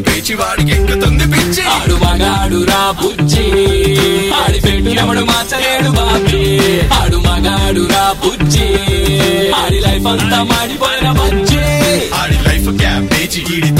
పేచి వాడికి ఎక్కుతుంది పిచ్చి. ఆడు మగాడు రా బుజ్జి. ఆడి పెట్టు ఎవడు మార్చలేడు బాబీ. ఆడు మగాడు రా బుజ్జి. ఆడి లైఫ్ అంతా మాడిపోయిన బజ్జి. ఆడి లైఫ్ క్యాబేజీ ఈడి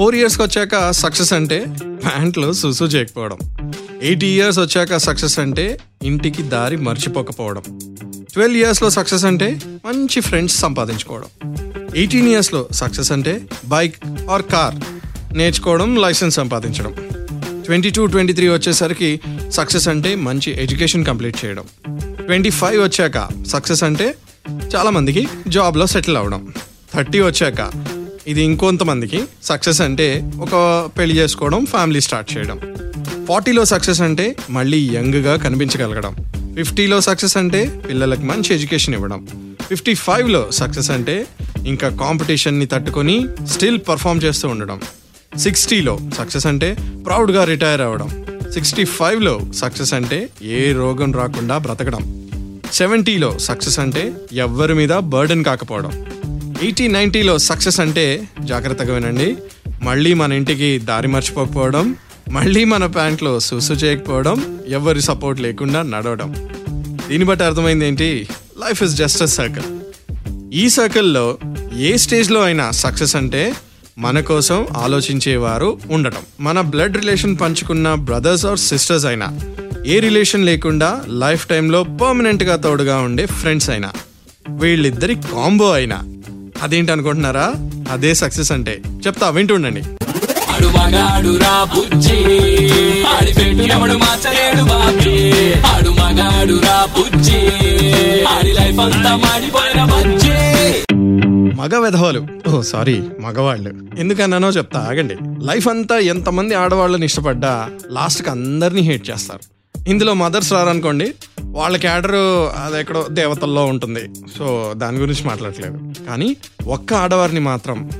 ఫోర్ ఇయర్స్కి వచ్చాక సక్సెస్ అంటే ప్యాంట్లో సుసు చేయకపోవడం. ఎయిటీ ఇయర్స్ వచ్చాక సక్సెస్ అంటే ఇంటికి దారి మర్చిపోకపోవడం. ట్వెల్వ్ ఇయర్స్లో సక్సెస్ అంటే మంచి ఫ్రెండ్స్ సంపాదించుకోవడం. ఎయిటీన్ ఇయర్స్లో సక్సెస్ అంటే బైక్ ఆర్ కార్ నేర్చుకోవడం లైసెన్స్ సంపాదించడం. ట్వంటీ టూ ట్వంటీ త్రీ వచ్చేసరికి సక్సెస్ అంటే మంచి ఎడ్యుకేషన్ కంప్లీట్ చేయడం. ట్వంటీ ఫైవ్ వచ్చాక సక్సెస్ అంటే చాలామందికి జాబ్లో సెటిల్ అవ్వడం. థర్టీ వచ్చాక ఇది ఇంకొంతమందికి సక్సెస్ అంటే ఒక పెళ్ళి చేసుకోవడం ఫ్యామిలీ స్టార్ట్ చేయడం. ఫార్టీలో సక్సెస్ అంటే మళ్ళీ యంగ్గా కనిపించగలగడం. ఫిఫ్టీలో సక్సెస్ అంటే పిల్లలకు మంచి ఎడ్యుకేషన్ ఇవ్వడం. ఫిఫ్టీ ఫైవ్లో సక్సెస్ అంటే ఇంకా కాంపిటీషన్ని తట్టుకొని స్టిల్ పర్ఫామ్ చేస్తూ ఉండడం. సిక్స్టీలో సక్సెస్ అంటే ప్రౌడ్గా రిటైర్ అవ్వడం. సిక్స్టీ ఫైవ్లో సక్సెస్ అంటే ఏ రోగం రాకుండా బ్రతకడం. సెవెంటీలో సక్సెస్ అంటే ఎవ్వరి మీద బర్డెన్ కాకపోవడం. ఎయిటీ నైంటీలో సక్సెస్ అంటే జాగ్రత్తగా వినండి మళ్ళీ మన ఇంటికి దారి మర్చిపోకపోవడం మళ్ళీ మన ప్యాంట్లో సుసు చేయకపోవడం ఎవరి సపోర్ట్ లేకుండా నడవడం. దీన్ని బట్టి అర్థమైంది ఏంటి? Life is just a circle ఈ సర్కిల్లో ఏ స్టేజ్లో అయినా సక్సెస్ అంటే మన కోసం ఆలోచించేవారు ఉండటం. మన బ్లడ్ రిలేషన్ పంచుకున్న బ్రదర్స్ ఆర్ సిస్టర్స్ అయినా ఏ రిలేషన్ లేకుండా లైఫ్ టైంలో పర్మనెంట్గా తోడుగా ఉండే ఫ్రెండ్స్ అయినా వీళ్ళిద్దరి కాంబో అయినా అదేంటి అనుకుంటున్నారా అదే సక్సెస్ అంటే. చెప్తా వింటుండండి. మగ వెధవలు. ఓ సారీ మగవాళ్ళు. ఎందుకన్నానో చెప్తా ఆగండి. లైఫ్ అంతా ఎంతమంది ఆడవాళ్ళని ఇష్టపడ్డా లాస్ట్కి అందరినీ హేట్ చేస్తారు. ఇందులో మదర్స్ రారనుకోండి వాళ్ళ క్యాడర్ అది ఎక్కడో దేవతల్లో ఉంటుంది. సో దాని గురించి మాట్లాడట్లేదు. కానీ ఒక్క ఆడవారిని మాత్రం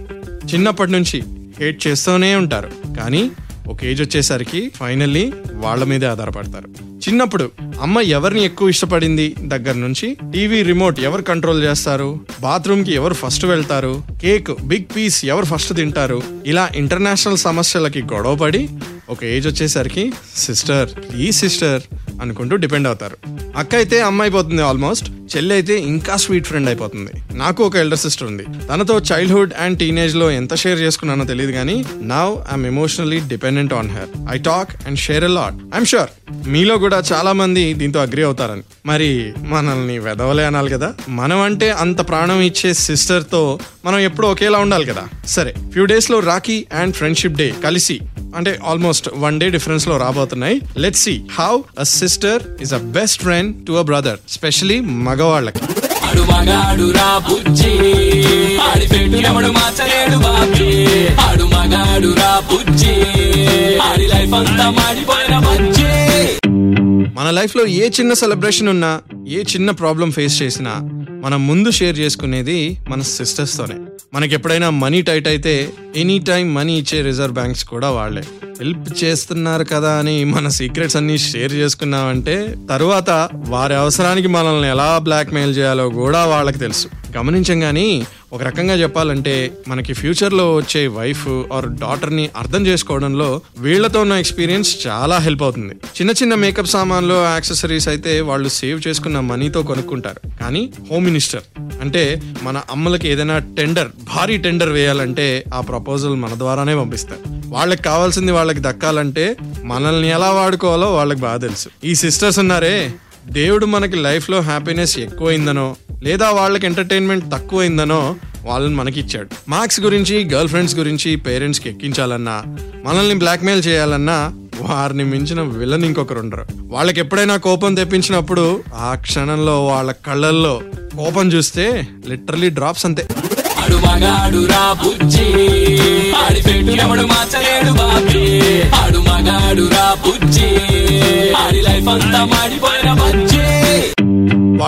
చిన్నప్పటి నుంచి హేట్ చేస్తూనే ఉంటారు. కానీ ఒక ఏజ్ వచ్చేసరికి ఫైనల్లీ వాళ్ళ మీదే ఆధారపడతారు. చిన్నప్పుడు అమ్మ ఎవరిని ఎక్కువ ఇష్టపడింది దగ్గర నుంచి? టీవీ రిమోట్ ఎవరు కంట్రోల్ చేస్తారు? బాత్రూమ్కి ఎవరు ఫస్ట్ వెళ్తారు? కేక్ బిగ్ పీస్ ఎవరు ఫస్ట్ తింటారు? ఇలా ఇంటర్నేషనల్ సమస్యలకి గొడవపడి ఒక ఏజ్ వచ్చేసరికి సిస్టర్ ప్లీజ్ సిస్టర్ అనుకుంటూ డిపెండ్ అవుతారు. అక్క అయితే అమ్మ అయిపోతుంది ఆల్మోస్ట్. చెల్లి అయితే ఇంకా స్వీట్ ఫ్రెండ్ అయిపోతుంది. నాకు ఒక ఎల్డర్ సిస్టర్ ఉంది. తనతో చైల్డ్హుడ్ అండ్ టీనేజ్లో ఎంత షేర్ చేసుకున్నానో తెలియదు కానీ now I'm emotionally dependent on her I talk and share a lot I'm sure మీలో కూడా చాలా మంది దీంతో అగ్రి అవుతారని. మరి మనల్ని వెదవలే అనాలి కదా? మనం అంటే అంత ప్రాణం ఇచ్చే సిస్టర్తో మనం ఎప్పుడు ఒకేలా ఉండాలి కదా? సరే ఫ్యూ డేస్లో రాఖీ అండ్ ఫ్రెండ్షిప్ డే కలిసి అంటే ఆల్మోస్ట్ వన్ డే డిఫరెన్స్లో రాబోతున్నాయి. Let see how a sister is a best friend to a brother specially మగవాళ్ళకి. ఆడు మగాడు రా బుజ్జి. ఆడి పెట్టు ఎవడు మార్చలేడు బాబీ. ఆడు మగాడు రా బుజ్జి. ఆడి లైఫ్ అంతా మాడిపోయిన బజ్జి. మన లైఫ్లో ఏ చిన్న సెలబ్రేషన్ ఉన్నా ఏ చిన్న ప్రాబ్లం ఫేస్ చేసినా మనం ముందు షేర్ చేసుకునేది మన సిస్టర్స్ తోనే. మనకి ఎప్పుడైనా మనీ టైట్ అయితే ఎనీ టైం మనీ ఇచ్చే రిజర్వ్ బ్యాంక్స్ కూడా వాళ్ళే. హెల్ప్ చేస్తున్నారు కదా అని మన సీక్రెట్స్ అన్ని షేర్ చేసుకున్నామంటే తరువాత వారి అవసరానికి మనల్ని ఎలా బ్లాక్మెయిల్ చేయాలో కూడా వాళ్ళకి తెలుసు. గమనించం కానీ ఒక రకంగా చెప్పాలంటే మనకి ఫ్యూచర్లో వచ్చే వైఫ్ ఆర్ డాటర్ని అర్థం చేసుకోవడంలో వీళ్ళతో ఉన్న ఎక్స్పీరియన్స్ చాలా హెల్ప్ అవుతుంది. చిన్న చిన్న మేకప్ సామాన్లు యాక్సెసరీస్ అయితే వాళ్ళు సేవ్ చేసుకున్న మనీతో కొనుక్కుంటారు. కానీ హోమ్ మినిస్టర్ అంటే మన అమ్మలకి ఏదైనా టెండర్ భారీ టెండర్ వేయాలంటే ఆ ప్రపోజల్ మన ద్వారానే పంపిస్తారు. వాళ్ళకి కావాల్సింది వాళ్ళకి దక్కాలంటే మనల్ని ఎలా వాడుకోవాలో వాళ్ళకి బాగా తెలుసు. ఈ సిస్టర్స్ ఉన్నారే దేవుడు మనకి లైఫ్లో హ్యాపీనెస్ ఎక్కువైందనో లేదా వాళ్ళకి ఎంటర్టైన్మెంట్ తక్కువైందనో వాళ్ళని మనకి ఇచ్చాడు మార్క్స్ గురించి గర్ల్ ఫ్రెండ్స్ గురించి పేరెంట్స్కి ఎక్కించాలన్నా మనల్ని బ్లాక్మెయిల్ చేయాలన్నా వారిని మించిన విలన్ ఇంకొకరు ఉండరు వాళ్ళకి ఎప్పుడైనా కోపం తెప్పించినప్పుడు ఆ క్షణంలో వాళ్ళ కళ్ళల్లో కోపం చూస్తే లిటరలీ డ్రాప్స్ అంతే. బుజ్జి ఆడి లైఫ్ అంతా మాడిపోయిన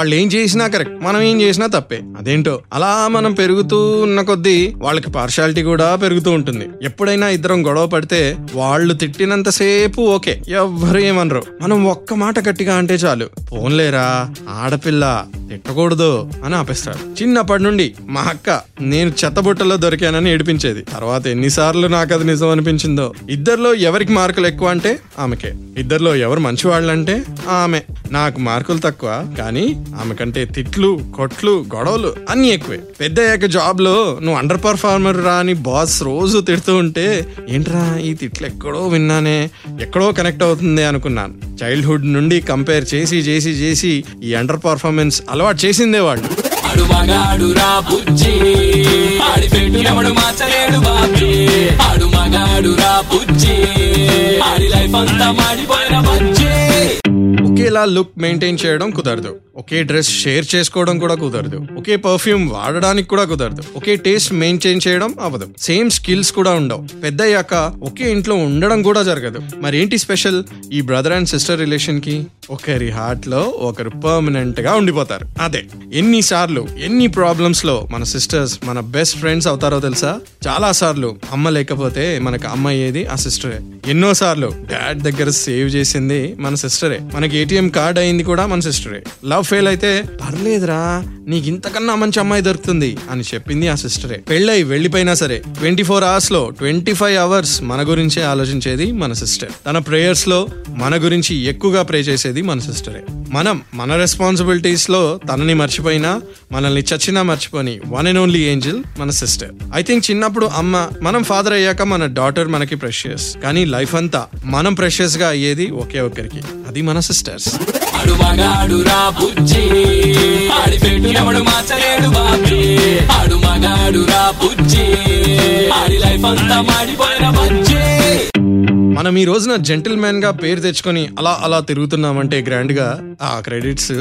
వాళ్ళు ఏం చేసినా కరెక్ట్ మనం ఏం చేసినా తప్పే. అదేంటో అలా మనం పెరుగుతూ ఉన్న కొద్దీ వాళ్ళకి పార్షాలిటీ కూడా పెరుగుతూ ఉంటుంది. ఎప్పుడైనా ఇద్దరం గొడవ పడితే వాళ్ళు తిట్టినంతసేపు ఓకే ఎవ్వరు ఏమనరు. మనం ఒక్క మాట గట్టిగా అంటే చాలు. పోన్లేరా ఆడపిల్ల తిట్టకూడదు అని ఆపేస్తాడు. చిన్నప్పటి నుండి మా అక్క నేను చెత్తబుట్టలో దొరికానని ఏడిపించేది. తర్వాత ఎన్నిసార్లు నాకు అది నిజం అనిపించిందో. ఇద్దరిలో ఎవరికి మార్కులు ఎక్కువ అంటే ఆమెకే. ఇద్దరిలో ఎవరు మంచివాళ్ళంటే ఆమె. నాకు మార్కులు తక్కువ కానీ ఆమె కంటే తిట్లు కొట్లు గొడవలు అన్ని ఎక్కువే. పెద్ద అయ్యాక జాబ్లో నువ్వు అండర్ పర్ఫార్మర్ రా అని బాస్ రోజు తిడుతూ ఉంటే ఏంట్రా ఈ తిట్లు ఎక్కడో విన్నానే ఎక్కడో కనెక్ట్ అవుతుంది అనుకున్నాను. చైల్డ్హుడ్ నుండి కంపేర్ చేసి చేసి చేసి ఈ అండర్ పర్ఫార్మెన్స్ అలవాటు చేసిందే వాడు ఆడు మగాడు రా బుజ్జి. ఆడి పెట్టు మార్చలేడు బాబీ. ఆడు మగాడు రా బుజ్జి. ఆడి లైఫ్ అంతా మాడిపోయిన ఒకేలా లుక్ మెయింటైన్ చేయడం కుదరదు. ఒకే డ్రెస్ షేర్ చేసుకోవడం కూడా కుదరదు. ఒకే పర్ఫ్యూమ్ వాడడానికి కూడా కుదరదు. ఒకే టేస్ట్ మెయింటైన్ చేయడం అవ్వదు. సేమ్ స్కిల్స్ కూడా ఉండవు. పెద్ద అయ్యాక ఒకే ఇంట్లో ఉండడం కూడా జరగదు. మరి ఏంటి స్పెషల్ ఈ బ్రదర్ అండ్ సిస్టర్ రిలేషన్కి ఒకరి హార్ట్లో ఒకరు పర్మనెంట్గా ఉండిపోతారు. అదే ఎన్నిసార్లు ఎన్ని ప్రాబ్లమ్స్లో మన సిస్టర్స్ మన బెస్ట్ ఫ్రెండ్స్ అవుతారో తెలుసా? చాలా సార్లు అమ్మ లేకపోతే మనకు అమ్మ అయ్యేది ఆ సిస్టరే ఎన్నో సార్లు డాడ్ దగ్గర సేవ్ చేసింది మన సిస్టరే మనకి ఏటీఎం కార్డ్ అయింది కూడా మన సిస్టరే. లవ్ ఫెయిల్ అయితే పర్లేదురా నీకు ఇంతకన్నా మంచి అమ్మాయి దొరుకుతుంది అని చెప్పింది ఆ సిస్టరే. పెళ్ళై వెళ్ళిపోయినా సరే ట్వంటీ ఫోర్ అవర్స్లో ట్వంటీ ఫైవ్ అవర్స్ మన గురించే ఆలోచించేది మన సిస్టర్. తన ప్రేయర్స్లో మన గురించి ఎక్కువగా ప్రే చేసేది మన సిస్టరే. మనం మన రెస్పాన్సిబిలిటీస్లో తనని మర్చిపోయినా మనల్ని చచ్చినా మర్చిపోని వన్ అండ్ ఓన్లీ ఏంజిల్ మన సిస్టర్. ఐ థింక్ చిన్నప్పుడు అమ్మ మనం ఫాదర్ అయ్యాక మన డాటర్ మనకి ప్రెషియస్ కానీ లైఫ్ అంతా మనం ప్రెషియస్గా అయ్యేది ఒకే ఒక్కరికి. అది మన సిస్టర్స్ ఆడు మగాడు రా బుజ్జి. ఆడి పెట్టినప్పుడు మార్చలేడు బాబీ. ఆడు మగాడు రా బుజ్జి. ఆడి లైఫ్ అంతా మాడిపోయిన బుజ్జి. మనం ఈ రోజున జెంటిల్మెన్గా పేరు తెచ్చుకొని అలా అలా తిరుగుతున్నామంటే గ్రాండ్గా ఆ క్రెడిట్స్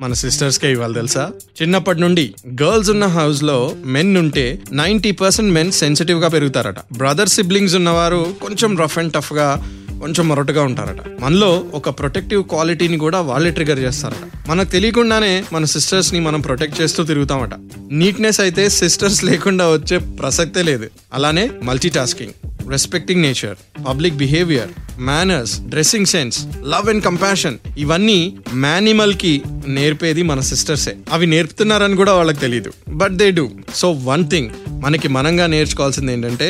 మన సిస్టర్స్ కే ఇవ్వాలి తెలుసా? చిన్నప్పటి నుండి గర్ల్స్ ఉన్న హౌస్లో మెన్ ఉంటే నైన్టీ పర్సెంట్ మెన్ సెన్సిటివ్గా పెరుగుతారట. బ్రదర్ సిబ్లింగ్స్ ఉన్నవారు కొంచెం రఫ్ అండ్ టఫ్గా కొంచెం మొరటుగా ఉంటారట. మనలో ఒక ప్రొటెక్టివ్ క్వాలిటీని కూడా వాళ్ళే ట్రిగర్ చేస్తారట. మనకు తెలియకుండానే మన సిస్టర్స్ని మనం ప్రొటెక్ట్ చేస్తూ తిరుగుతామట. నీట్నెస్ అయితే సిస్టర్స్ లేకుండా వచ్చే ప్రసక్తే లేదు. అలానే multitasking respecting nature public behaviour manners dressing sense love and compassion ఇవన్నీ మానిమల్కి నేర్పేది మన సిస్టర్సే. అవి నేర్పుతున్నారని కూడా వాళ్ళకి తెలియదు but they do so one thing మనకి మనంగా నేర్చుకోవాల్సింది ఏంటంటే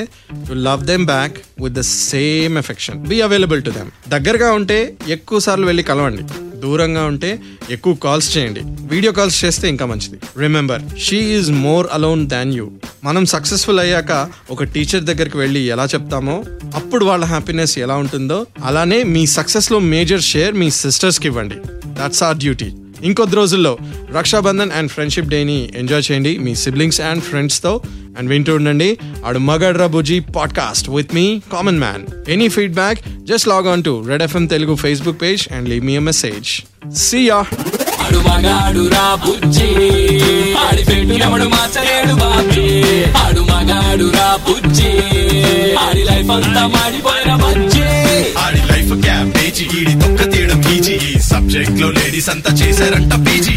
to love them back with the same affection be available to them దగ్గరగా ఉంటే ఎక్కువ సార్లు వెళ్ళి కలవండి. దూరంగా ఉంటే ఎక్కువ కాల్స్ చేయండి. వీడియో కాల్స్ చేస్తే ఇంకా మంచిది. Remember she is more alone than you మనం సక్సెస్ఫుల్ అయ్యాక ఒక టీచర్ దగ్గరికి వెళ్ళి ఎలా చెప్తామో అప్పుడు వాళ్ళ హ్యాపీనెస్ ఎలా ఉంటుందో అలానే మీ సక్సెస్లో మేజర్ షేర్ మీ సిస్టర్స్కి ఇవ్వండి. దట్స్ ఆర్ డ్యూటీ ఇంకొద్ది రోజుల్లో రక్షాబంధన్ అండ్ ఫ్రెండ్షిప్ డేని ఎంజాయ్ చేయండి. మీ సిబ్లింగ్స్ అండ్ ఫ్రెండ్స్తో అండ్ వింటూ ఉండండి ఆడు మగడ్రా బుజీ podcast with me common man. Any feedback just log on to red FM Telugu Facebook page and leave me message see ya ఆడు లైఫ్ అంతా మాడిపోయిన బజ్జీ. ఆడి లైఫ్ క్యాబేజీ ఈడి తొక్క తీయడం ఈజీ. సబ్జెక్ట్లో లేడీస్ అంతా చేశారంట పీజీ.